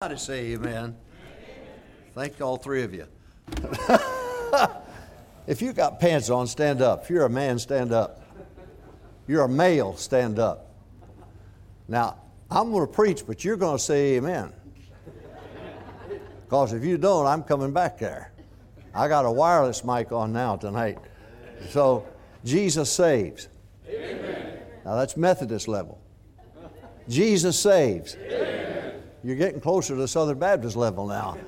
Somebody say amen. Thank all three of you. if you got pants on, stand up. If you're a man, stand up. You're a male, stand up. Now, I'm going to preach, but you're going to say amen. Because if you don't, I'm coming back there. I got a wireless mic on now tonight. So, Jesus saves. Amen. Now, that's Methodist level. Jesus saves. Amen. You're getting closer to the Southern Baptist level now.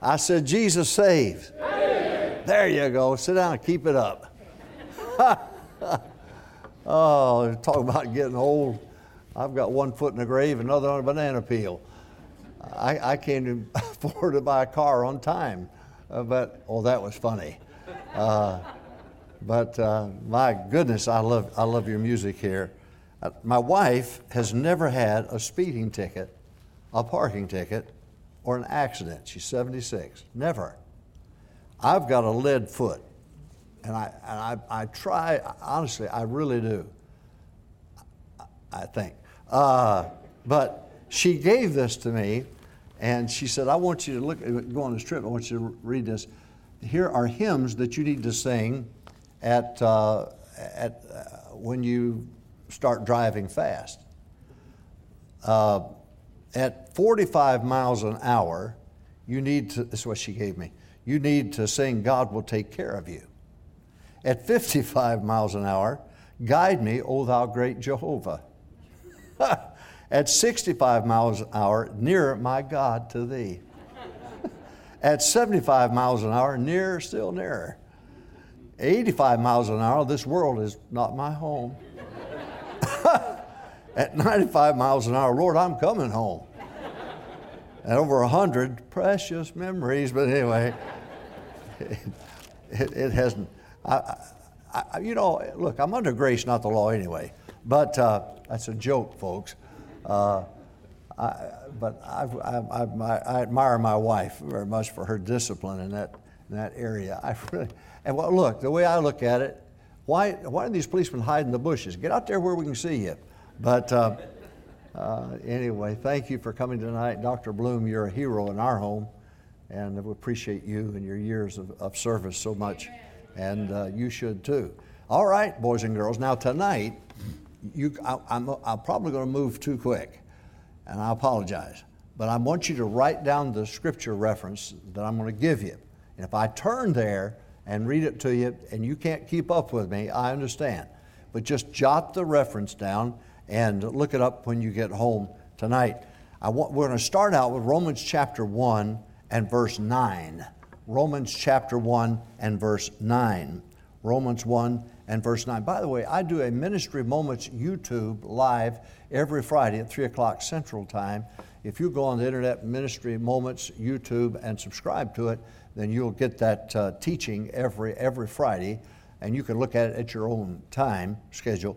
I said, Jesus saves. There you go. Sit down and keep it up. oh, talk about getting old. I've got one foot in the grave, another on a banana peel. I, I can't afford to buy a car on time. Uh, but, oh, that was funny. Uh, but uh, my goodness, I love, I love your music here. Uh, my wife has never had a speeding ticket a parking ticket or an accident. She's 76. Never. I've got a lead foot. And I, and I, I try, honestly, I really do. I think. Uh, but she gave this to me, and she said, I want you to look, go on this trip, I want you to read this. Here are hymns that you need to sing at, uh, at, uh, when you start driving fast. At 45 miles an hour, you need to, this is what she gave me, you need to sing, God will take care of you. At 55 miles an hour, guide me, O thou great Jehovah. At 65 miles an hour, nearer my God to thee. At 75 miles an hour, nearer, still nearer. 85 miles an hour, this world is not my home. At 95 miles an hour, Lord, I'm coming home. At over 100, precious memories. But anyway, it, it, it hasn't. I, I, you know, look, I'm under grace, not the law anyway. But uh, that's a joke, folks. Uh, I, but I've, I, I, admire my wife very much for her discipline in that, in that area. I really, and well, look, the way I look at it, why, why are these policemen hide in the bushes? Get out there where we can see you. But uh, uh, anyway, thank you for coming tonight. Dr. Bloom, you're a hero in our home, and we appreciate you and your years of, of service so much, and uh, you should too. All right, boys and girls. Now, tonight, you, I, I'm, I'm probably going to move too quick, and I apologize. But I want you to write down the scripture reference that I'm going to give you. And if I turn there and read it to you and you can't keep up with me, I understand. But just jot the reference down and look it up when you get home tonight. Want, we're going to start out with Romans chapter 1 and verse 9. Romans chapter 1 and verse 9. Romans 1 and verse 9. By the way, I do a Ministry Moments YouTube live every Friday at 3 o'clock Central Time. If you go on the internet, Ministry Moments YouTube, and subscribe to it, then you'll get that uh, teaching every, every Friday, and you can look at it at your own time schedule.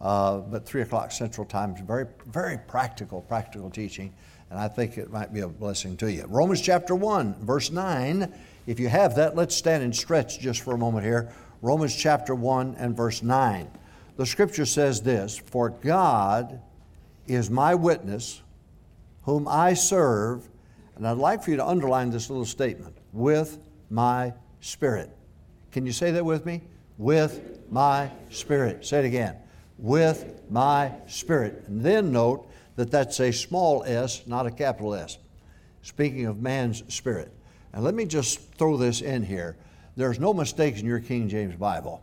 Uh, but 3 o'clock Central Time is very, very practical, practical teaching, and I think it might be a blessing to you. Romans chapter 1, verse 9. If you have that, let's stand and stretch just for a moment here. Romans chapter 1 and verse 9. The scripture says this For God is my witness, whom I serve, and I'd like for you to underline this little statement with my spirit. Can you say that with me? With my spirit. Say it again with my spirit. And then note that that's a small s, not a capital S. Speaking of man's spirit. And let me just throw this in here. There's no mistakes in your King James Bible.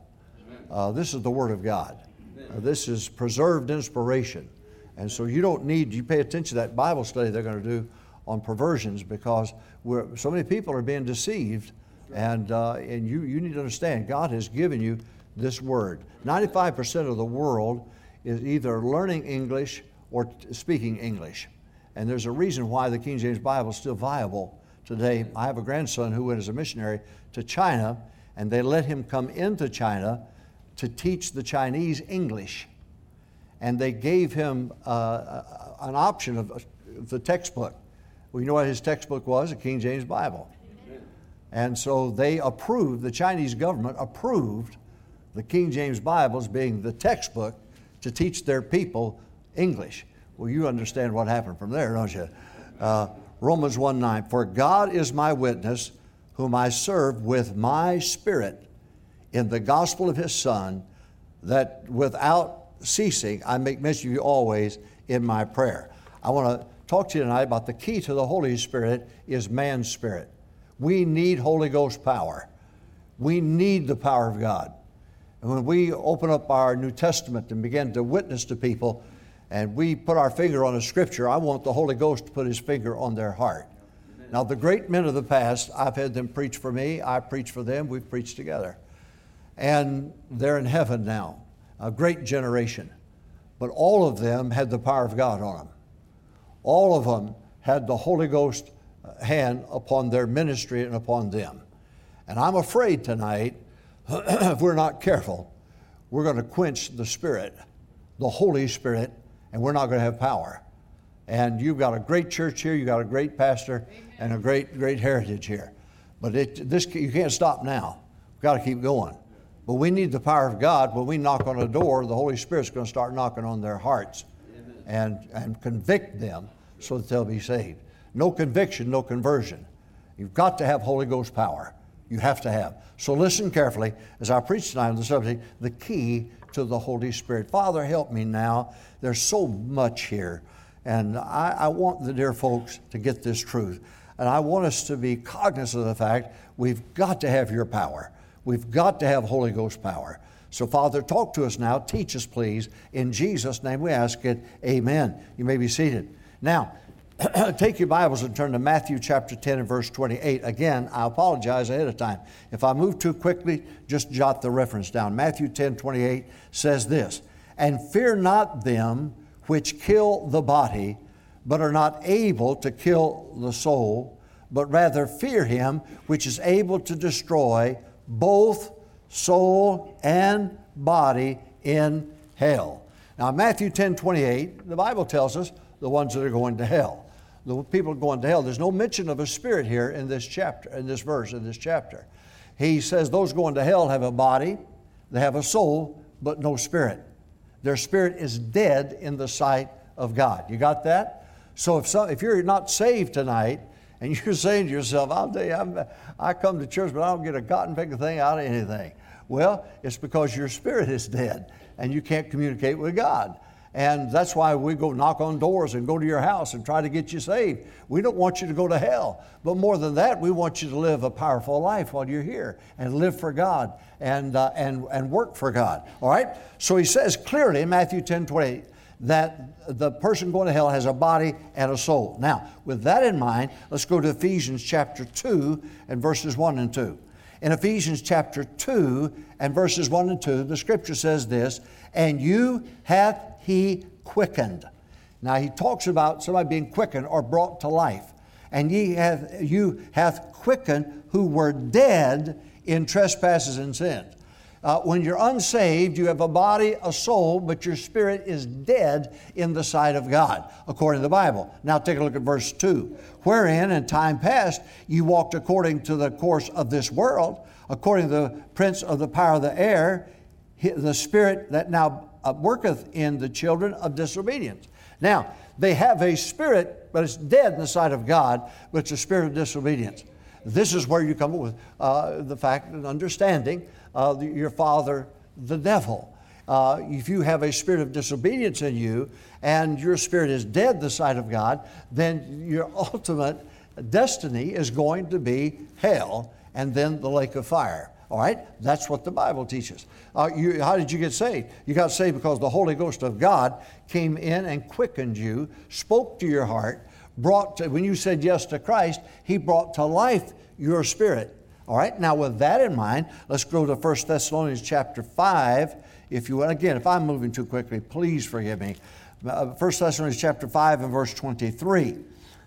Uh, this is the Word of God. Uh, this is preserved inspiration. And so you don't need, you pay attention to that Bible study they're going to do on perversions because so many people are being deceived. And, uh, and you, you need to understand God has given you this word. 95% of the world is either learning English or speaking English. And there's a reason why the King James Bible is still viable today. I have a grandson who went as a missionary to China, and they let him come into China to teach the Chinese English. And they gave him uh, uh an option of uh, the textbook. Well, you know what his textbook was? A King James Bible. And so they approved, the Chinese government approved the King James Bibles being the textbook to teach their people English. Well, you understand what happened from there, don't you? Uh, Romans 1 9. For God is my witness, whom I serve with my spirit in the gospel of his Son, that without ceasing I make mention of you always in my prayer. I want to talk to you tonight about the key to the Holy Spirit is man's spirit. We need Holy Ghost power. We need the power of God. And when we open up our New Testament and begin to witness to people, and we put our finger on a scripture, I want the Holy Ghost to put his finger on their heart. Now, the great men of the past, I've had them preach for me, I preach for them, we've preached together. And they're in heaven now, a great generation. But all of them had the power of God on them. All of them had the Holy Ghost uh, hand upon their ministry and upon them. And I'm afraid tonight, if we're not careful, we're going to quench the Spirit, the Holy Spirit, and we're not going to have power. And you've got a great church here, you've got a great pastor, Amen. and a great, great heritage here. But it, this, you can't stop now. We've got to keep going. But we need the power of God. When we knock on a door, the Holy Spirit's going to start knocking on their hearts and, and convict them so that they'll be saved. No conviction, no conversion. You've got to have Holy Ghost power. You have to have. So listen carefully as I preach tonight on the subject the key to the Holy Spirit. Father, help me now. There's so much here. And I, I want the dear folks to get this truth. And I want us to be cognizant of the fact we've got to have your power. We've got to have Holy Ghost power. So, Father, talk to us now. Teach us, please. In Jesus' name we ask it. Amen. You may be seated. Now, take your Bibles and turn to Matthew chapter 10 and verse 28. Again, I apologize ahead of time. If I move too quickly, just jot the reference down. Matthew 10 28 says this And fear not them which kill the body, but are not able to kill the soul, but rather fear him which is able to destroy both soul and body in hell. Now, Matthew 10 28, the Bible tells us the ones that are going to hell the people going to hell. There's no mention of a spirit here in this chapter, in this verse, in this chapter. He says those going to hell have a body, they have a soul, but no spirit. Their spirit is dead in the sight of God. You got that? So if, if you're not saved tonight, and you're saying to yourself, I'll tell you, I'm, i come to church, but I don't get a cotton pick thing out of anything. Well, it's because your spirit is dead and you can't communicate with God. And that's why we go knock on doors and go to your house and try to get you saved. We don't want you to go to hell. But more than that, we want you to live a powerful life while you're here and live for God and, uh, and, and work for God. All right? So he says clearly in Matthew 10 28 that the person going to hell has a body and a soul. Now, with that in mind, let's go to Ephesians chapter 2 and verses 1 and 2. In Ephesians chapter 2 and verses 1 and 2, the scripture says this, and you hath he quickened. Now he talks about somebody being quickened or brought to life. And ye hath, you hath quickened who were dead in trespasses and sins. Uh, when you're unsaved, you have a body, a soul, but your spirit is dead in the sight of God, according to the Bible. Now take a look at verse 2. Wherein in time past you walked according to the course of this world, according to the prince of the power of the air, the spirit that now worketh in the children of disobedience. Now, they have a spirit, but it's dead in the sight of God, but it's a spirit of disobedience. This is where you come up with uh, the fact and understanding uh, your father, the devil. Uh, if you have a spirit of disobedience in you and your spirit is dead the sight of God, then your ultimate destiny is going to be hell and then the lake of fire. All right? That's what the Bible teaches. Uh, you, how did you get saved? You got saved because the Holy Ghost of God came in and quickened you, spoke to your heart, brought to, when you said yes to Christ, He brought to life your spirit. All right? Now, with that in mind, let's go to 1 Thessalonians chapter 5. If you want again, if I'm moving too quickly, please forgive me. Uh, 1 Thessalonians chapter 5 and verse 23.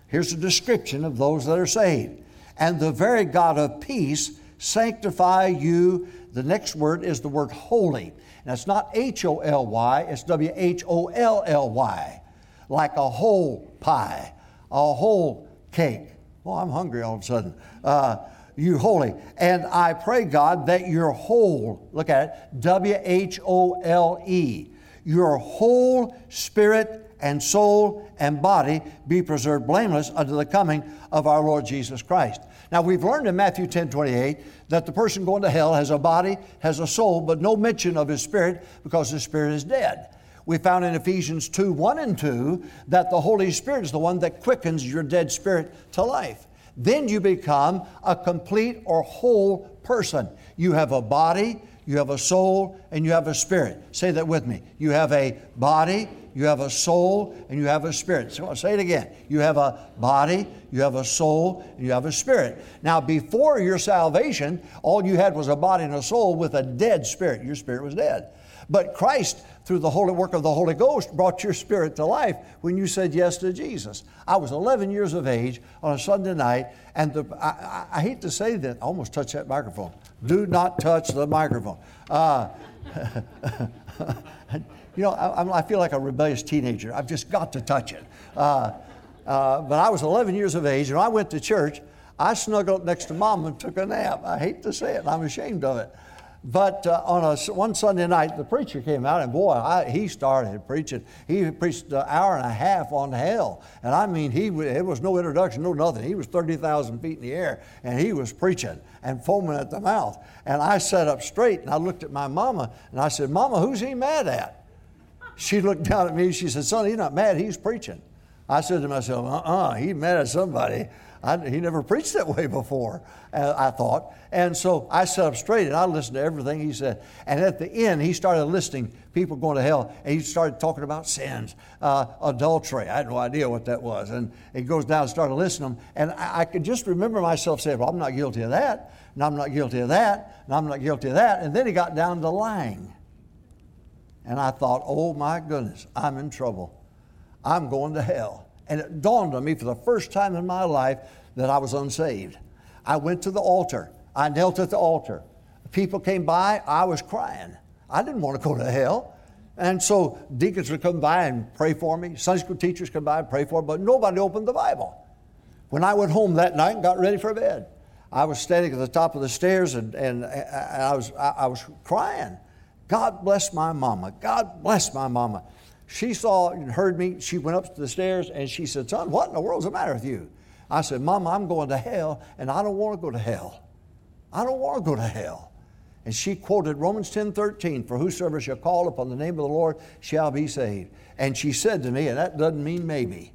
Here's a description of those that are saved. And the very God of peace sanctify you. The next word is the word holy. And it's not H O L Y, it's W H O L L Y, like a whole pie, a whole cake. Well, I'm hungry all of a sudden. Uh, you holy. And I pray, God, that you're whole, look at it, W H O L E. your whole spirit and soul and body be preserved blameless unto the coming of our Lord Jesus Christ. Now, we've learned in Matthew 10 28 that the person going to hell has a body, has a soul, but no mention of his spirit because his spirit is dead. We found in Ephesians 2 1 and 2 that the Holy Spirit is the one that quickens your dead spirit to life. Then you become a complete or whole person. You have a body, you have a soul, and you have a spirit. Say that with me. You have a body, you have a soul, and you have a spirit. So I'll say it again. You have a body, you have a soul, and you have a spirit. Now, before your salvation, all you had was a body and a soul with a dead spirit. Your spirit was dead. But Christ, through the holy work of the Holy Ghost, brought your spirit to life when you said yes to Jesus. I was 11 years of age on a Sunday night, and the, I, I, hate to say that, I almost touched that microphone. Do not touch the microphone. Uh, you know, I, I, feel like a rebellious teenager. I've just got to touch it. Uh, uh, but I was 11 years of age, and I went to church. I snuggled up next to mom and took a nap. I hate to say it, I'm ashamed of it. But uh, on a, one Sunday night, the preacher came out, and boy, I, he started preaching. He preached an hour and a half on hell. And I mean, he it was no introduction, no nothing. He was 30,000 feet in the air, and he was preaching and foaming at the mouth. And I sat up straight, and I looked at my mama, and I said, Mama, who's he mad at? She looked down at me, she said, Son, he's not mad, he's preaching. I said to myself, uh uh-uh, uh, he's mad at somebody. I, he never preached that way before, uh, I thought. And so I sat up straight and I listened to everything he said. And at the end, he started listing people going to hell. And he started talking about sins, uh, adultery. I had no idea what that was. And he goes down and started listing them. And I, I could just remember myself saying, Well, I'm not guilty of that. And I'm not guilty of that. And I'm not guilty of that. And then he got down to lying. And I thought, Oh my goodness, I'm in trouble. I'm going to hell. And it dawned on me for the first time in my life that I was unsaved. I went to the altar. I knelt at the altar. People came by. I was crying. I didn't want to go to hell. And so deacons would come by and pray for me. Sunday school teachers come by and pray for me, but nobody opened the Bible. When I went home that night and got ready for bed, I was standing at the top of the stairs and, and, and I, was, I, I was crying. God bless my mama. God bless my mama. She saw and heard me. She went up to the stairs and she said, Son, what in the world's the matter with you? I said, Mama, I'm going to hell and I don't want to go to hell. I don't want to go to hell. And she quoted Romans 10 13, For whosoever shall call upon the name of the Lord shall be saved. And she said to me, and that doesn't mean maybe.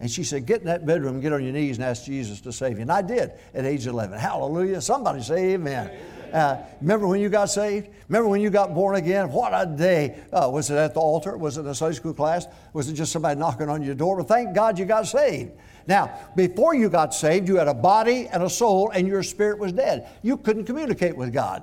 And she said, Get in that bedroom, get on your knees, and ask Jesus to save you. And I did at age 11. Hallelujah. Somebody say amen. amen. Uh, remember when you got saved? Remember when you got born again? What a day. Uh, was it at the altar? Was it a Sunday school class? Was it just somebody knocking on your door? Well, thank God you got saved. Now, before you got saved, you had a body and a soul, and your spirit was dead. You couldn't communicate with God.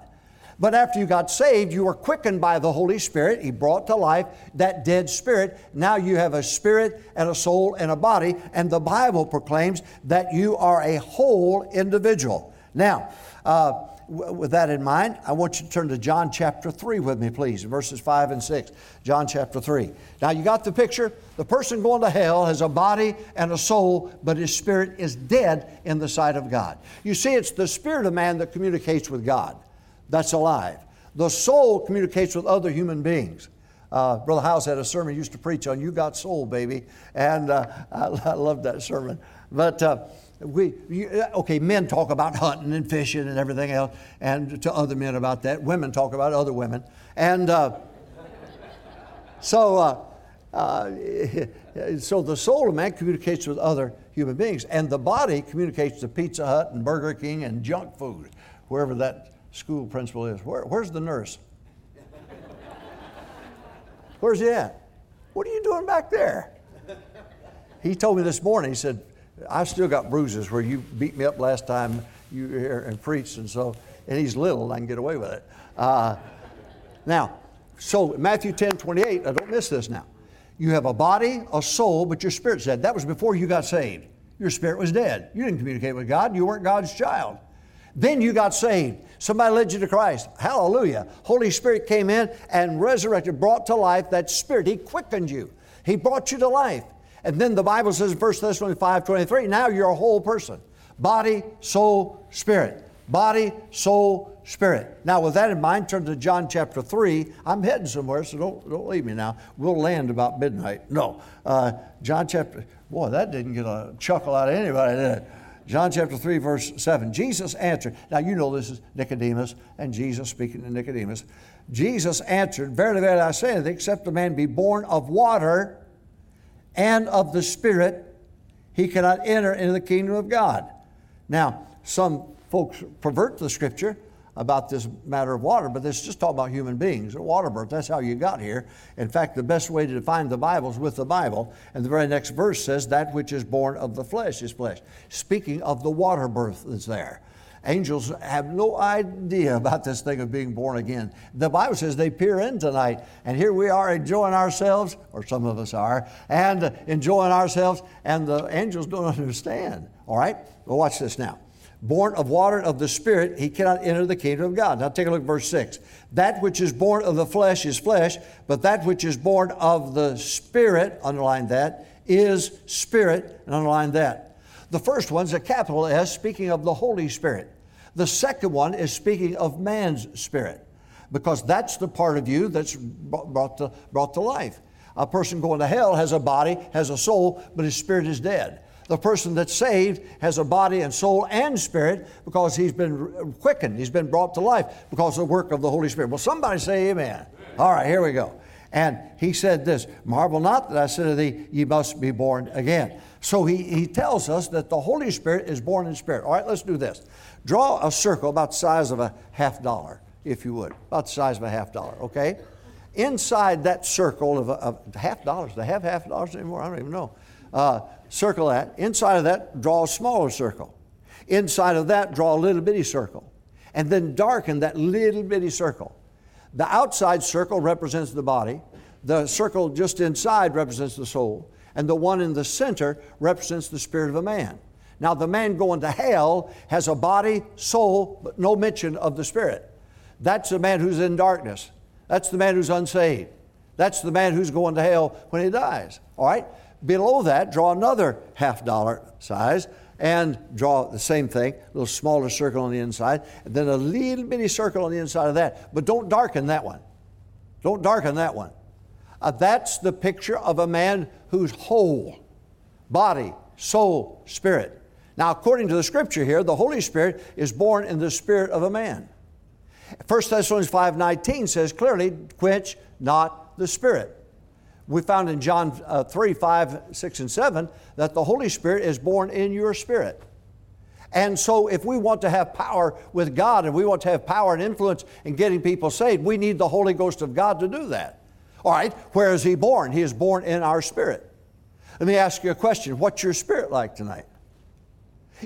But after you got saved, you were quickened by the Holy Spirit. He brought to life that dead spirit. Now you have a spirit and a soul and a body, and the Bible proclaims that you are a whole individual. Now, uh, with that in mind, I want you to turn to John chapter 3 with me, please, verses 5 and 6. John chapter 3. Now, you got the picture? The person going to hell has a body and a soul, but his spirit is dead in the sight of God. You see, it's the spirit of man that communicates with God, that's alive. The soul communicates with other human beings. Uh, Brother House had a sermon he used to preach on, You Got Soul, baby. And uh, I, I loved that sermon. But uh, we, okay, men talk about hunting and fishing and everything else, and to other men about that. Women talk about other women. And uh, so, uh, uh, so the soul of man communicates with other human beings, and the body communicates to Pizza Hut and Burger King and junk food, wherever that school principal is. Where, where's the nurse? Where's he at? What are you doing back there? He told me this morning, he said, I've still got bruises where you beat me up last time you were here and preached, and so, and he's little, and I can get away with it. Uh, now, so Matthew 10 28, I don't miss this now. You have a body, a soul, but your spirit's dead. That was before you got saved. Your spirit was dead. You didn't communicate with God, you weren't God's child. Then you got saved. Somebody led you to Christ. Hallelujah. Holy Spirit came in and resurrected, brought to life that spirit. He quickened you. He brought you to life. And then the Bible says in 1 Thessalonians 5 23, now you're a whole person body, soul, spirit. body, soul, spirit. Now, with that in mind, turn to John chapter 3. I'm heading somewhere, so don't, don't leave me now. We'll land about midnight. No. Uh, John chapter, boy, that didn't get a chuckle out of anybody, did it? John chapter 3, verse 7. Jesus answered. Now, you know this is Nicodemus, and Jesus speaking to Nicodemus. Jesus answered, Verily, verily, I say unto thee, except a man be born of water and of the Spirit, he cannot enter into the kingdom of God. Now, some folks pervert the scripture about this matter of water, but this is just talking about human beings, a water birth. That's how you got here. In fact, the best way to define the Bible is with the Bible. And the very next verse says, That which is born of the flesh is flesh. Speaking of the water birth that's there. Angels have no idea about this thing of being born again. The Bible says they peer in tonight, and here we are enjoying ourselves, or some of us are, and enjoying ourselves, and the angels don't understand. All right? Well, watch this now born of water and of the Spirit, he cannot enter the kingdom of God. Now take a look at verse 6. That which is born of the flesh is flesh, but that which is born of the Spirit, underline that, is spirit, and underline that. The first one's a capital S, speaking of the Holy Spirit. The second one is speaking of man's spirit, because that's the part of you that's brought to, brought to life. A person going to hell has a body, has a soul, but his spirit is dead. The person that's saved has a body and soul and spirit because he's been quickened, he's been brought to life because of the work of the Holy Spirit. Well, somebody say amen. All right, here we go. And he said this Marvel not that I said to thee, ye must be born again. So he, he tells us that the Holy Spirit is born in spirit. All right, let's do this. Draw a circle about the size of a half dollar, if you would, about the size of a half dollar, okay? Inside that circle of, a, of half dollars, do they have half dollars anymore? I don't even know. Uh, circle that. Inside of that, draw a smaller circle. Inside of that, draw a little bitty circle. And then darken that little bitty circle. The outside circle represents the body, the circle just inside represents the soul, and the one in the center represents the spirit of a man. Now, the man going to hell has a body, soul, but no mention of the spirit. That's the man who's in darkness. That's the man who's unsaved. That's the man who's going to hell when he dies. All right? Below that, draw another half dollar size and draw the same thing, a little smaller circle on the inside, and then a little bitty circle on the inside of that. But don't darken that one. Don't darken that one. Uh, that's the picture of a man who's whole body, soul, spirit. Now, according to the scripture here, the Holy Spirit is born in the spirit of a man. 1 Thessalonians 5:19 says clearly, quench not the spirit we found in John uh, 3, 5, 6, and 7 that the Holy Spirit is born in your spirit. And so, if we want to have power with God and we want to have power and influence in getting people saved, we need the Holy Ghost of God to do that. All right, where is He born? He is born in our spirit. Let me ask you a question What's your spirit like tonight?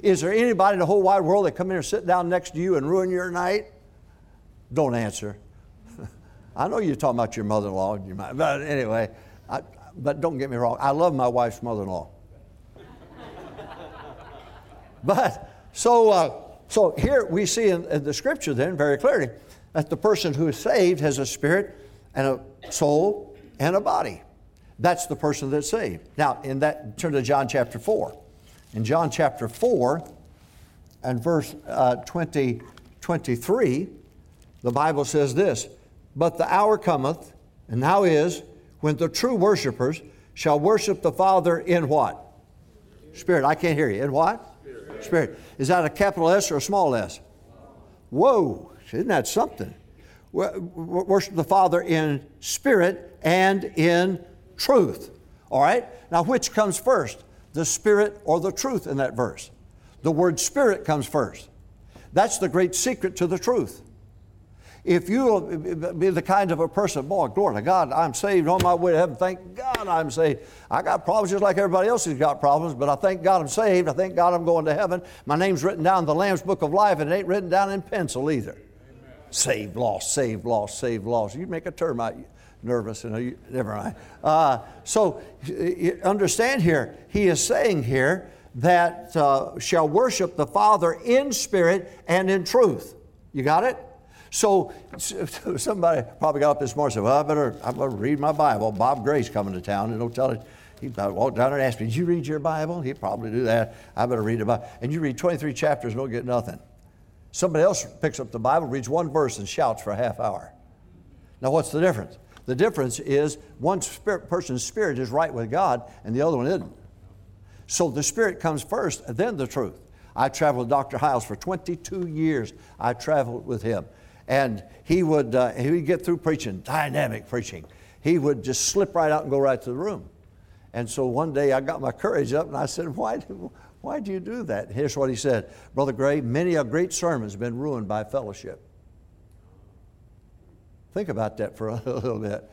Is there anybody in the whole wide world that come in and sit down next to you and ruin your night? Don't answer. I know you're talking about your mother in law, but anyway, I, but don't get me wrong, I love my wife's mother in law. but so, uh, so here we see in, in, the scripture then very clearly that the person who is saved has a spirit and a soul and a body. That's the person that's saved. Now, in that, turn to John chapter 4. In John chapter 4 and verse uh, 20, 23, the Bible says this But the hour cometh, and now is, when the true worshipers shall worship the Father in what? Spirit. I can't hear you. In what? Spirit. Spirit. Is that a capital S or a small S? Whoa, isn't that something? Worship the Father in spirit and in truth. All right? Now, which comes first? The spirit or the truth in that verse? The word spirit comes first. That's the great secret to the truth. If you'll be the kind of a person, boy, glory to God, I'm saved on my way to heaven. Thank God I'm saved. I got problems just like everybody else has got problems, but I thank God I'm saved. I thank God I'm going to heaven. My name's written down in the Lamb's Book of Life, and it ain't written down in pencil either. Saved, lost, saved, lost, saved, lost. You make a termite nervous, know, you, never mind. Uh, so understand here, he is saying here that uh, shall worship the Father in spirit and in truth. You got it? So somebody probably got up this morning and said, Well, I better, I better read my Bible. Bob Gray's coming to town, and he'll tell it. He walk down and ask me, Did you read your Bible? He'd probably do that. I better read it. And you read 23 chapters and don't get nothing. Somebody else picks up the Bible, reads one verse, and shouts for a half hour. Now, what's the difference? The difference is one spirit, person's spirit is right with God, and the other one isn't. So the spirit comes first, then the truth. I traveled with Dr. Hyles for 22 years. I traveled with him. And he would, uh, he would get through preaching, dynamic preaching. He would just slip right out and go right to the room. And so one day I got my courage up and I said, Why, why do you do that? Here's what he said Brother Gray, many a great sermon has been ruined by fellowship. Think about that for a little bit.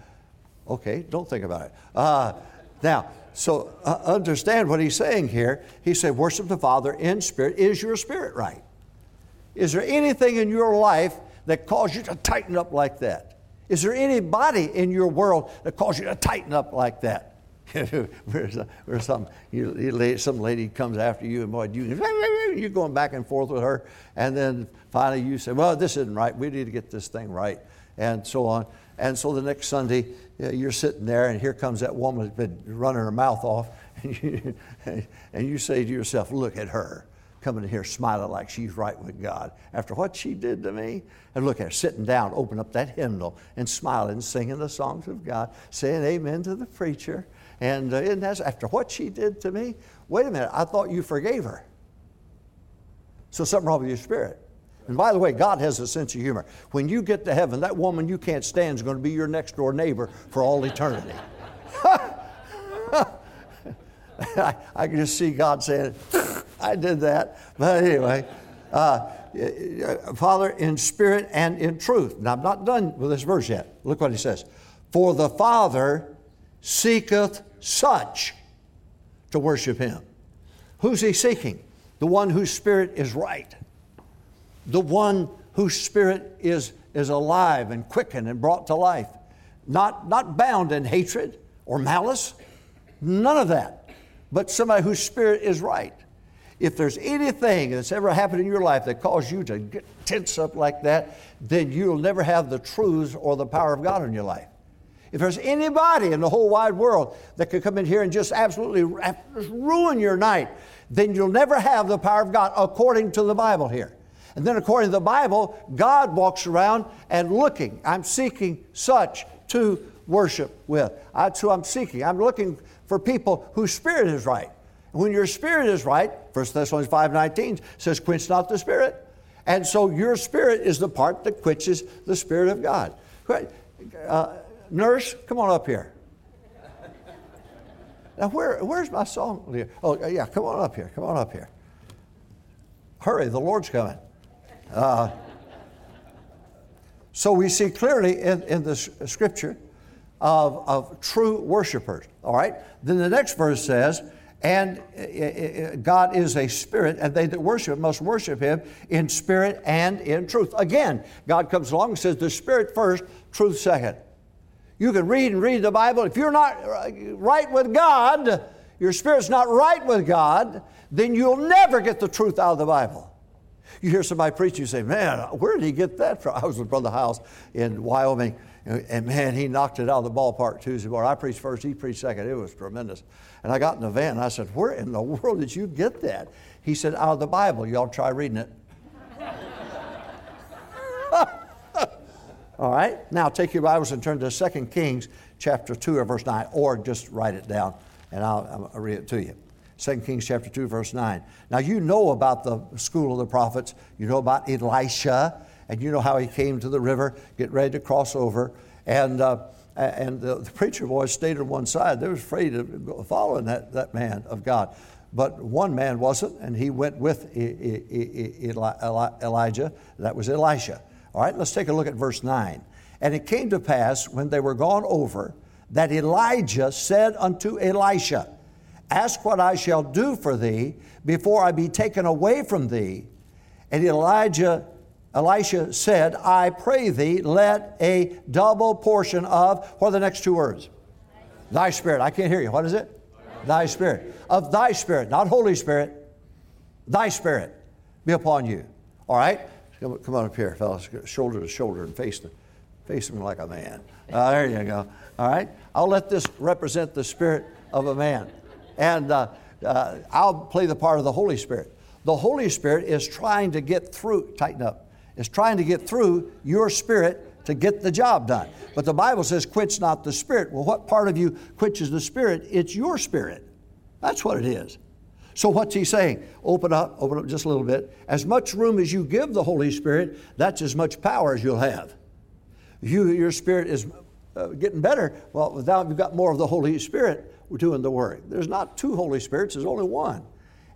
Okay, don't think about it. Uh, now, so uh, understand what he's saying here. He said, Worship the Father in spirit. Is your spirit right? Is there anything in your life that caused you to tighten up like that? Is there anybody in your world that caused you to tighten up like that? where's some, you, you, some lady comes after you and boy, you, you're going back and forth with her, and then finally you say, well, this isn't right. We need to get this thing right, and so on. And so the next Sunday, uh, you're sitting there, and here comes that woman who's been running her mouth off, and you, and you say to yourself, look at her coming in here smiling like she's right with God after what she did to me. And look at her sitting down, open up that hymnal and smiling, singing the songs of God, saying amen to the preacher. And uh, isn't that after what she did to me? Wait a minute, I thought you forgave her. So something wrong with your spirit. And by the way, God has a sense of humor. When you get to heaven, that woman you can't stand is going to be your next door neighbor for all eternity. I, I, can just see God saying, I did that. But anyway, uh, Father, in spirit and in truth. Now, I'm not done with this verse yet. Look what he says. For the Father seeketh such to worship him. Who's he seeking? The one whose spirit is right. The one whose spirit is, is alive and quickened and brought to life. Not, not bound in hatred or malice. None of that. But somebody whose spirit is right. If there's anything that's ever happened in your life that caused you to get tense up like that, then you'll never have the truths or the power of God in your life. If there's anybody in the whole wide world that could come in here and just absolutely ruin your night, then you'll never have the power of God according to the Bible here. And then, according to the Bible, God walks around and looking. I'm seeking such to worship with. That's who I'm seeking. I'm looking for people whose spirit is right. when your spirit is right, 1 Thessalonians 5.19 says, quench not the spirit. And so your spirit is the part that quenches the spirit of God. Uh, Nurse, come on up here. Now, where, where's my song? Oh, yeah, come on up here. Come on up here. Hurry, the Lord's coming. Uh, so we see clearly in, in the scripture of, of true worshipers. All right? Then the next verse says, and uh, uh, God is a spirit, and they that worship must worship him in spirit and in truth. Again, God comes along and says, the spirit first, truth second. You can read and read the Bible. If you're not right with God, your spirit's not right with God, then you'll never get the truth out of the Bible. You hear somebody preach, you say, Man, where did he get that from? I was with Brother Hyles in Wyoming, and man, he knocked it out of the ballpark Tuesday morning. I preached first, he preached second. It was tremendous. And I got in the van, and I said, Where in the world did you get that? He said, Out of the Bible. Y'all try reading it. All right? Now take your Bibles and turn to 2 Kings chapter 2 or verse 9, or just write it down and I'll, I'll read it to you. 2 Kings chapter 2, verse 9. Now you know about the school of the prophets, you know about Elisha, and you know how he came to the river, get ready to cross over. And, uh, and the, the, preacher boys stayed on one side. They were afraid of following that, that man of God. But one man wasn't, and he went with Elijah. That was Elisha. All right, let's take a look at verse 9. And it came to pass when they were gone over that Elijah said unto Elisha, Ask what I shall do for thee before I be taken away from thee. And Elijah, Elisha said, I pray thee, let a double portion of, what are the next two words? Thy spirit. I can't hear you. What is it? Thy spirit. Of thy spirit, not Holy Spirit, thy spirit be upon you. All right? Come, come on up here, fellas, shoulder to shoulder and face, the, face like a man. Uh, there you go. All right? I'll let this represent the spirit of a man. And uh, uh, I'll play the part of the Holy Spirit. The Holy Spirit is trying to get through, tighten up, is trying to get through your spirit to get the job done. But the Bible says, quench not the spirit. Well, what part of you quenches the spirit? It's your spirit. That's what it is. So, what's he saying? Open up, open up just a little bit. As much room as you give the Holy Spirit, that's as much power as you'll have. You, your spirit is uh, getting better. Well, now you've got more of the Holy Spirit doing the work. There's not two Holy Spirits, there's only one.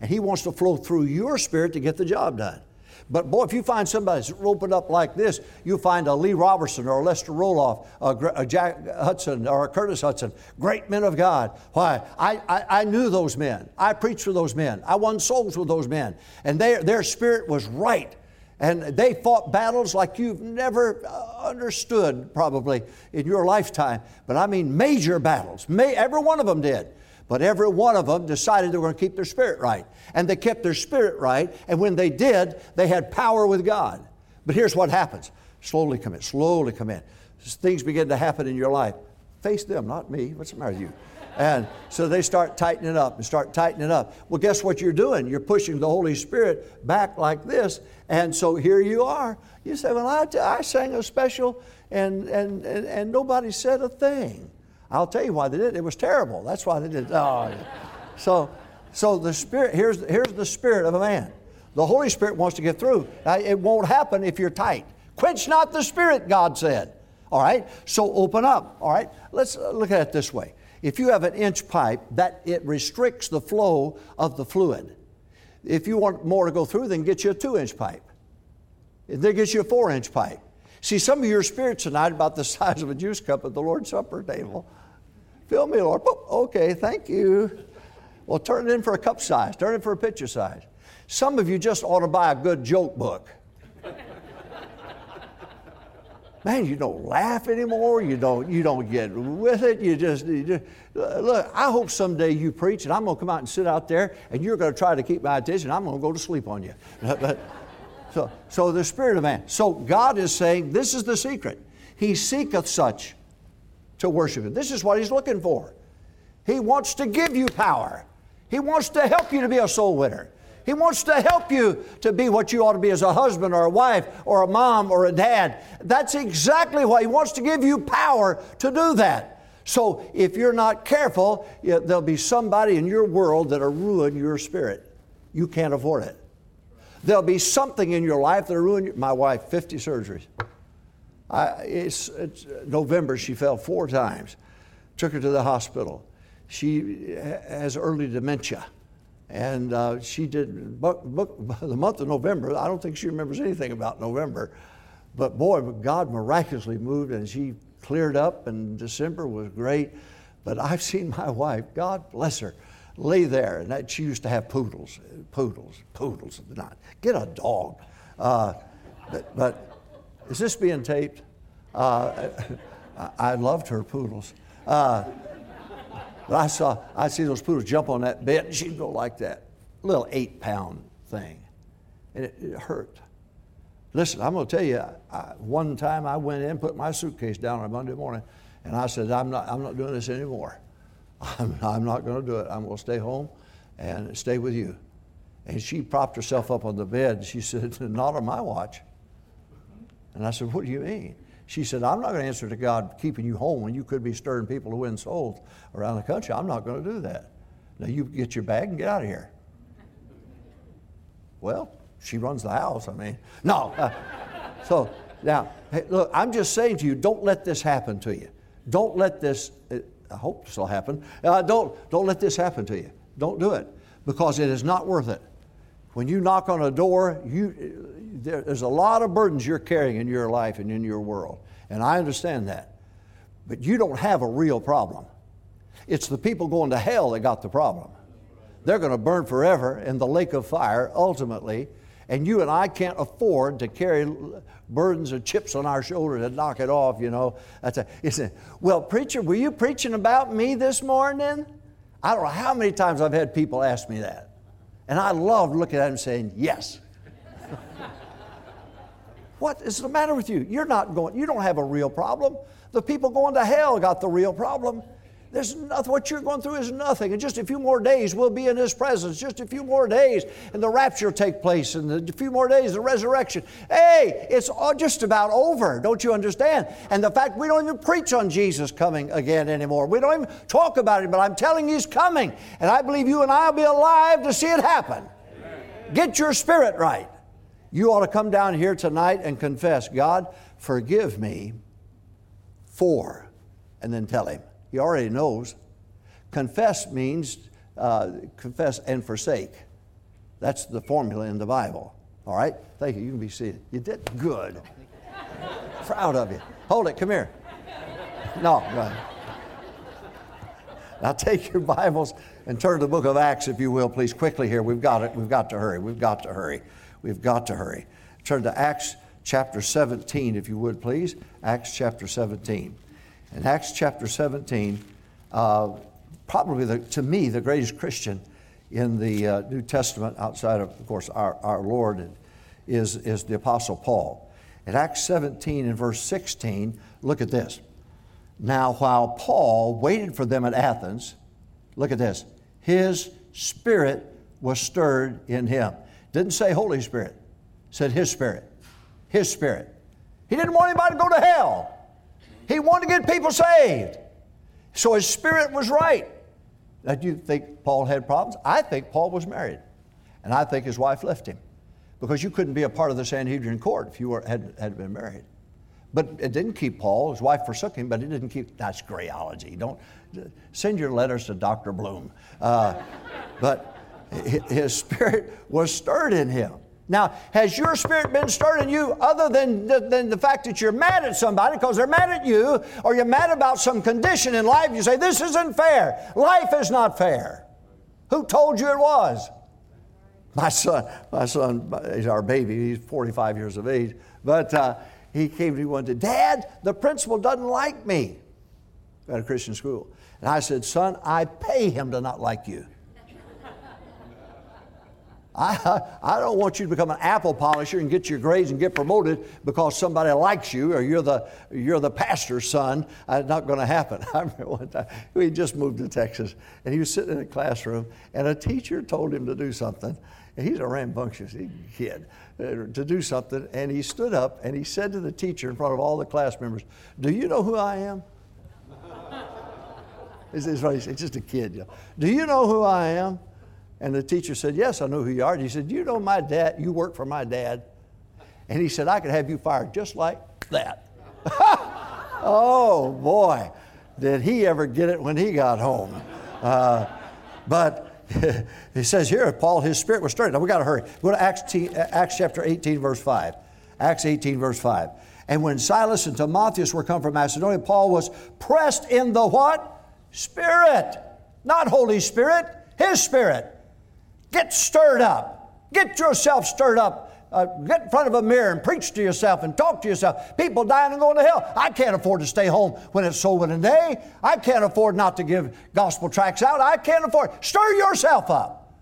And He wants to flow through your spirit to get the job done. But boy, if you find somebody that's opened up like this, you'll find a Lee Roberson or a Lester Roloff, a, a Jack Hudson or a Curtis Hutson, great men of God. Why? I, I, I, knew those men. I preached for those men. I won souls with those men. And they, their spirit was right. And they fought battles like you've never uh, understood probably in your lifetime. But I mean major battles. May, every one of them did. But every one of them decided they were going to keep their spirit right. And they kept their spirit right. And when they did, they had power with God. But here's what happens slowly come in, slowly come in. Things begin to happen in your life. Face them, not me. What's the matter with you? And so they start tightening up and start tightening up. Well, guess what you're doing? You're pushing the Holy Spirit back like this. And so here you are. You say, Well, I, I sang a special and, and, and, and nobody said a thing. I'll tell you why they did it. It was terrible. That's why they did it. Oh, so, so the Spirit, here's, here's the Spirit of a man. The Holy Spirit wants to get through. Now, it won't happen if you're tight. Quench not the Spirit, God said. All right? So open up. All right? Let's look at it this way. If you have an inch pipe, that it restricts the flow of the fluid. If you want more to go through, then get you a two inch pipe. Then get you a four inch pipe. See, some of your spirits tonight about the size of a juice cup at the Lord's Supper table. Fill me, Lord. okay, thank you. Well, turn it in for a cup size, turn it for a pitcher size. Some of you just ought to buy a good joke book. Man, you don't laugh anymore. You don't, you don't get with it. You just, you just, look, I hope someday you preach and I'm going to come out and sit out there and you're going to try to keep my attention. I'm going to go to sleep on you. But, so, so the spirit of man. So God is saying, this is the secret. He seeketh such to worship him. This is what he's looking for. He wants to give you power. He wants to help you to be a soul winner. He wants to help you to be what you ought to be as a husband or a wife or a mom or a dad. That's exactly why He wants to give you power to do that. So if you're not careful, there'll be somebody in your world that'll ruin your spirit. You can't afford it. There'll be something in your life that'll ruin you. My wife, 50 surgeries. I, it's, it's November, she fell four times. Took her to the hospital. She has early dementia. And uh, she did, book, book, the month of November, I don't think she remembers anything about November. But boy, God miraculously moved and she cleared up, and December was great. But I've seen my wife, God bless her, lay there, and that, she used to have poodles, poodles, poodles. Not get a dog. Uh, but, but, is this being taped? Uh, I, loved her poodles. Uh, I saw, I see those poodles jump on that bed, and she'd go like that, little eight pound thing, and it, it hurt. Listen, I'm going to tell you, I, one time I went in, put my suitcase down on Monday morning, and I said, I'm not, I'm not doing this anymore. I'm, I'm not going to do it. I'm going to stay home and stay with you. And she propped herself up on the bed. She said, Not on my watch. And I said, What do you mean? She said, I'm not going to answer to God keeping you home when you could be stirring people to win souls around the country. I'm not going to do that. Now you get your bag and get out of here. Well, she runs the house. I mean, no. Uh, so now, hey, look, I'm just saying to you, don't let this happen to you. Don't let this. I hope this will happen. Uh, don't, don't let this happen to you. Don't do it because it is not worth it. When you knock on a door, you, there, there's a lot of burdens you're carrying in your life and in your world. And I understand that. But you don't have a real problem. It's the people going to hell that got the problem. They're going to burn forever in the lake of fire ultimately. And you and I can't afford to carry burdens and chips on our shoulders and knock it off, you know. That's a, it's a, well, preacher, were you preaching about me this morning? I don't know how many times I've had people ask me that. And I love looking at them saying, yes. what is the matter with you? You're not going, you don't have a real problem. The people going to hell got the real problem. There's nothing, what you're going through is nothing. In just a few more days, we'll be in His presence. Just a few more days, and the rapture will take place. And a few more days, the resurrection. Hey, it's all just about over. Don't you understand? And the fact we don't even preach on Jesus coming again anymore. We don't even talk about it, but I'm telling you, He's coming. And I believe you and I will be alive to see it happen. Amen. Get your spirit right. You ought to come down here tonight and confess, God, forgive me for, and then tell Him. He already knows. Confess means uh, confess and forsake. That's the formula in the Bible. All right? Thank you. You can be seated. You did good. Proud of you. Hold it. Come here. No, ahead. Now take your Bibles and turn to the book of Acts, if you will, please, quickly here. We've got it. We've got to hurry. We've got to hurry. We've got to hurry. Turn to Acts chapter 17, if you would, please. Acts chapter 17. In Acts chapter 17, uh, probably the, to me the greatest Christian in the uh, New Testament, outside of, of course, our, our Lord, is, is the Apostle Paul. In Acts 17 and verse 16, look at this. Now, while Paul waited for them at Athens, look at this, his spirit was stirred in him. Didn't say Holy Spirit, said his spirit. His spirit. He didn't want anybody to go to hell. He wanted to get people saved. So his spirit was right. Now, do you think Paul had problems? I think Paul was married. And I think his wife left him. Because you couldn't be a part of the Sanhedrin court if you were, had, had been married. But it didn't keep Paul. His wife forsook him, but it didn't keep. That's grayology. Don't send your letters to Dr. Bloom. Uh, but his spirit was stirred in him. Now, has your spirit been stirred in you other than the, than the fact that you're mad at somebody because they're mad at you, or you're mad about some condition in life? You say, This isn't fair. Life is not fair. Who told you it was? My son, my son, he's our baby, he's 45 years of age, but uh, he came to me one day, Dad, the principal doesn't like me at a Christian school. And I said, Son, I pay him to not like you. I, I don't want you to become an apple polisher and get your grades and get promoted because somebody likes you or you're the, you're the pastor's son. It's not going to happen. I remember one time, we just moved to Texas and he was sitting in a classroom and a teacher told him to do something. And he's a rambunctious kid uh, to do something. And he stood up and he said to the teacher in front of all the class members, Do you know who I am? it's, it's, it's just a kid. You know. Do you know who I am? And the teacher said, Yes, I know who you are. And he said, You know my dad, you work for my dad. And he said, I could have you fired just like that. oh boy, did he ever get it when he got home. Uh, but he says here, Paul, his spirit was stirred. Now we got to hurry. Go to Acts, t- Acts chapter 18, verse 5. Acts 18, verse 5. And when Silas and Timotheus were come from Macedonia, Paul was pressed in the what? Spirit. Not Holy Spirit, his spirit. Get stirred up. Get yourself stirred up. Uh, get in front of a mirror and preach to yourself and talk to yourself. People dying and going to hell. I can't afford to stay home when it's soul winning day. I can't afford not to give gospel tracts out. I can't afford. Stir yourself up.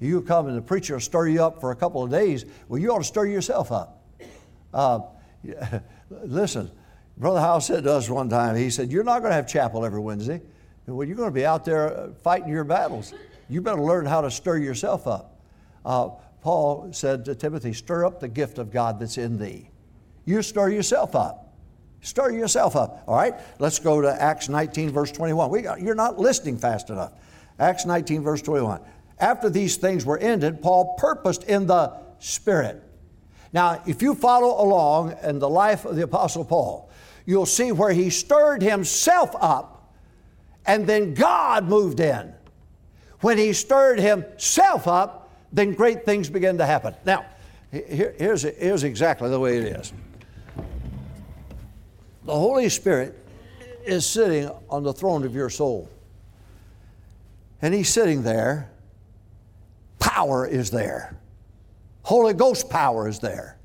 You come and the preacher will stir you up for a couple of days. Well, you ought to stir yourself up. Uh, listen, Brother Howe said to us one time, he said, You're not going to have chapel every Wednesday. Well, you're going to be out there uh, fighting your battles you better learn how to stir yourself up. Uh, Paul said to Timothy, Stir up the gift of God that's in thee. You stir yourself up. Stir yourself up. All right, let's go to Acts 19, verse 21. We got, you're not listening fast enough. Acts 19, verse 21. After these things were ended, Paul purposed in the Spirit. Now, if you follow along in the life of the Apostle Paul, you'll see where he stirred himself up and then God moved in. When he stirred himself up, then great things began to happen. Now, here, here's, here's exactly the way it is the Holy Spirit is sitting on the throne of your soul. And he's sitting there. Power is there. Holy Ghost power is there.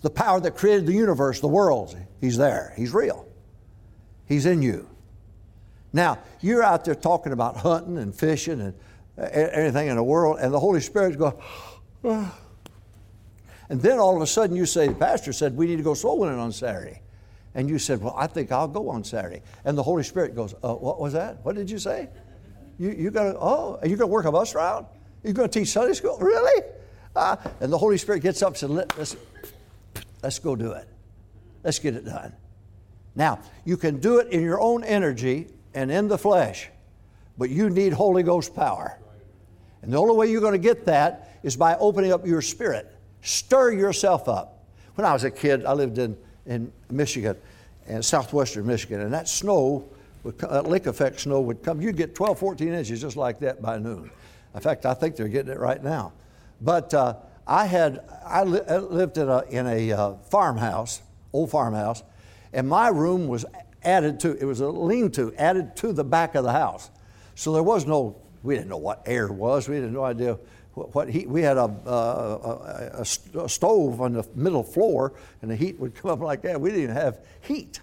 The power that created the universe, the world, he's there. He's real. He's in you. Now, you're out there talking about hunting and fishing and everything in the world, and the Holy Spirit's going, and then all of a sudden you say, the pastor said we need to go soul winning on Saturday. and you said, Well, I think I'll go on Saturday. And the Holy Spirit goes, uh, What was that? What did you say? You, you got to, oh, are you going to work a bus route? You're going to teach Sunday school? Really? Uh, and the Holy Spirit gets up and says, Let, let's, let's go do it. Let's get it done. Now, you can do it in your own energy and in the flesh, but you need Holy Ghost power. And the only way you're going to get that is by opening up your spirit. Stir yourself up. When I was a kid, I lived in, in Michigan, in southwestern Michigan, and that snow, would, that lake effect snow would come. You'd get 12, 14 inches just like that by noon. In fact, I think they're getting it right now. But uh, I had I, li- I, lived in a, in a uh, farmhouse, old farmhouse, and my room was added to. It was a lean-to added to the back of the house, so there was no. We didn't know what air was. We had no idea what, heat. We had a, uh, a, a stove on the middle floor, and the heat would come up like that. We didn't have heat,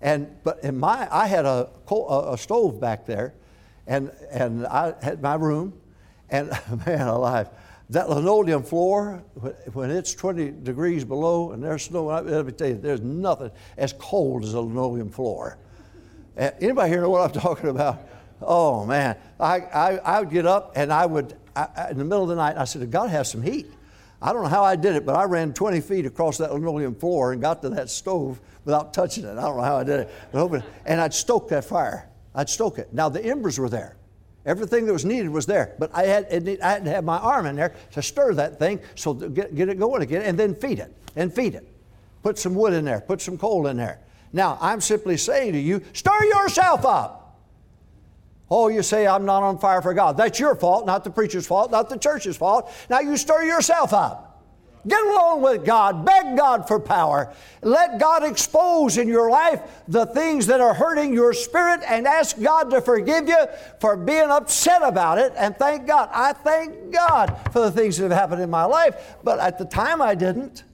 and but in my I had a, a stove back there, and and I had my room, and man alive that linoleum floor, when it's 20 degrees below and there's snow, let me tell you, there's nothing as cold as a linoleum floor. Anybody here know what I'm talking about? Oh man, I, I, I would get up and I would, I, in the middle of the night, I said, God has some heat. I don't know how I did it, but I ran 20 feet across that linoleum floor and got to that stove without touching it. I don't know how I did it. And I'd stoke that fire. I'd stoke it. Now the embers were there. Everything that was needed was there, but I had, I had to have my arm in there to stir that thing so get, get it going again and then feed it and feed it. Put some wood in there, put some coal in there. Now, I'm simply saying to you, stir yourself up. Oh, you say I'm not on fire for God. That's your fault, not the preacher's fault, not the church's fault. Now you stir yourself up. Get along with God. Beg God for power. Let God expose in your life the things that are hurting your spirit and ask God to forgive you for being upset about it. And thank God. I thank God for the things that have happened in my life, but at the time I didn't.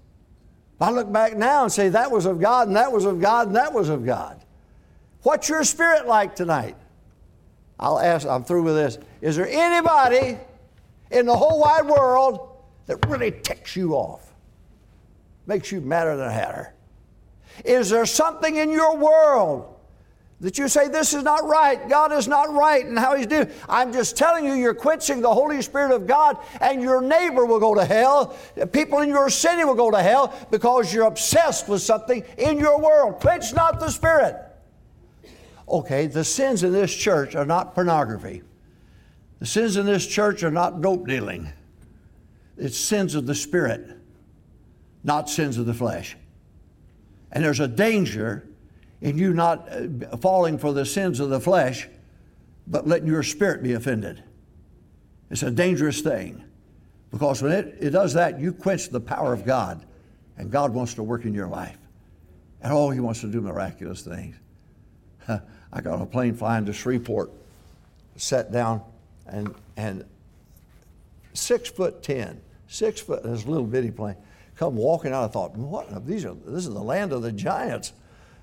I look back now and say that was of God, and that was of God, and that was of God. What's your spirit like tonight? I'll ask, I'm through with this. Is there anybody in the whole wide world that really ticks you off, makes you madder than a hatter? Is there something in your world that you say, This is not right, God is not right, and how He's doing? I'm just telling you, you're quenching the Holy Spirit of God, and your neighbor will go to hell. People in your city will go to hell because you're obsessed with something in your world. Quench not the Spirit. Okay, the sins in this church are not pornography. The sins in this church are not dope dealing. It's sins of the spirit, not sins of the flesh. And there's a danger in you not uh, falling for the sins of the flesh, but letting your spirit be offended. It's a dangerous thing because when it, it does that, you quench the power of God, and God wants to work in your life. And oh, He wants to do miraculous things. I got on a plane flying to Shreveport, sat down, and, and six foot ten, six foot, this little bitty plane, come walking out. I thought, what? These are, this is the land of the giants.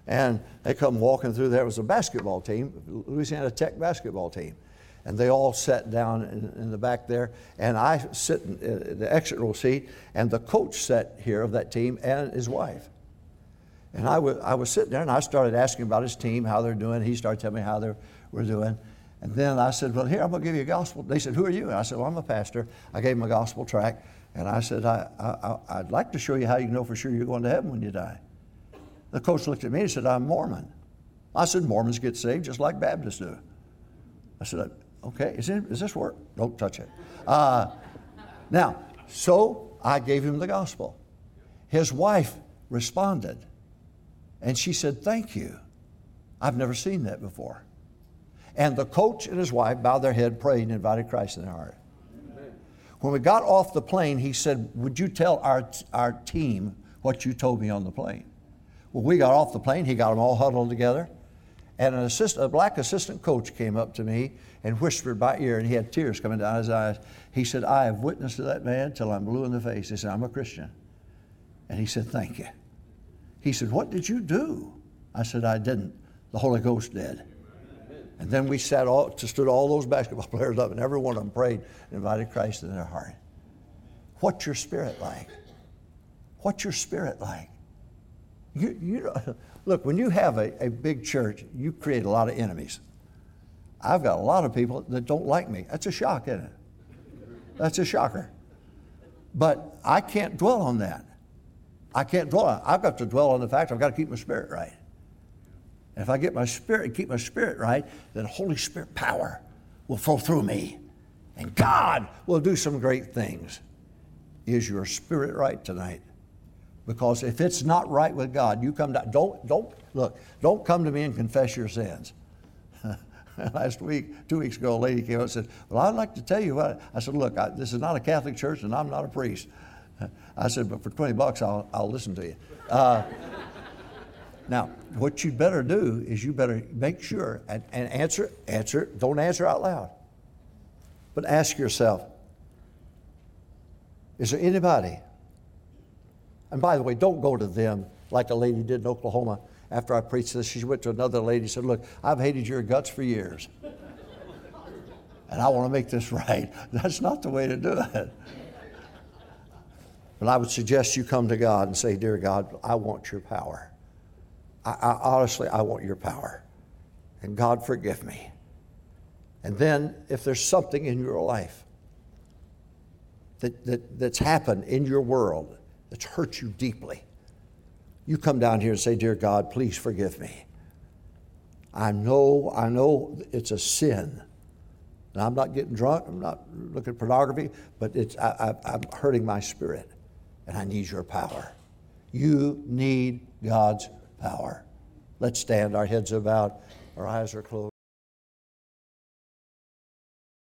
And they come walking through there. It was a basketball team, Louisiana Tech basketball team. And they all sat down in, in the back there. And I sit in the exit row seat, and the coach sat here of that team and his wife. And I, w- I was sitting there, and I started asking about his team, how they're doing. He started telling me how they were doing. And then I said, Well, here, I'm going to give you a gospel. They said, Who are you? And I said, Well, I'm a pastor. I gave him a gospel track. And I said, I, I, I'd like to show you how you can know for sure you're going to heaven when you die. The coach looked at me and said, I'm Mormon. I said, Mormons get saved just like Baptists do. I said, Okay, is, it, is this work? Don't touch it. Uh, now, so I gave him the gospel. His wife responded, and she said, Thank you. I've never seen that before. And the coach and his wife bowed their head, prayed, and invited Christ in their heart. When we got off the plane, he said, Would you tell our, our team what you told me on the plane? Well, we got off the plane, he got them all huddled together, and an assist, a black assistant coach came up to me and whispered by ear, and he had tears coming down his eyes. He said, I have witnessed to that man till I'm blue in the face. He said, I'm a Christian. And he said, Thank you. He said, What did you do? I said, I didn't. The Holy Ghost did. And then we sat all, stood all those basketball players up, and every one of them prayed and invited Christ in their heart. What's your spirit like? What's your spirit like? You, you look, when you have a, a big church, you create a lot of enemies. I've got a lot of people that don't like me. That's a shock, isn't it? That's a shocker. But I can't dwell on that. I can't dwell on I've got to dwell on the fact I've got to keep my spirit right. And if I get my spirit, keep my spirit right, then Holy Spirit power will flow through me. And God will do some great things. Is your spirit right tonight? Because if it's not right with God, you come down. Don't, don't, look, don't come to me and confess your sins. Last week, two weeks ago, a lady came up and said, Well, I'd like to tell you what. I said, Look, I, this is not a Catholic church and I'm not a priest. I said, But for 20 bucks, I'll, I'll listen to you. Uh, now, what you better do is you better make sure and, and answer, answer, don't answer out loud. But ask yourself, is there anybody? And by the way, don't go to them like a lady did in Oklahoma after I preached this. She went to another lady and said, Look, I've hated your guts for years. and I want to make this right. That's not the way to do it. But I would suggest you come to God and say, Dear God, I want your power. I, I, honestly, I want your power. And God, forgive me. And then, if there's something in your life that, that, that's happened in your world that's hurt you deeply, you come down here and say, Dear God, please forgive me. I know, I know it's a sin. And I'm not getting drunk, I'm not looking at pornography, but it's, I, I, I'm hurting my spirit, and I need your power. You need God's power. Let's stand, our heads are bowed, our eyes are closed.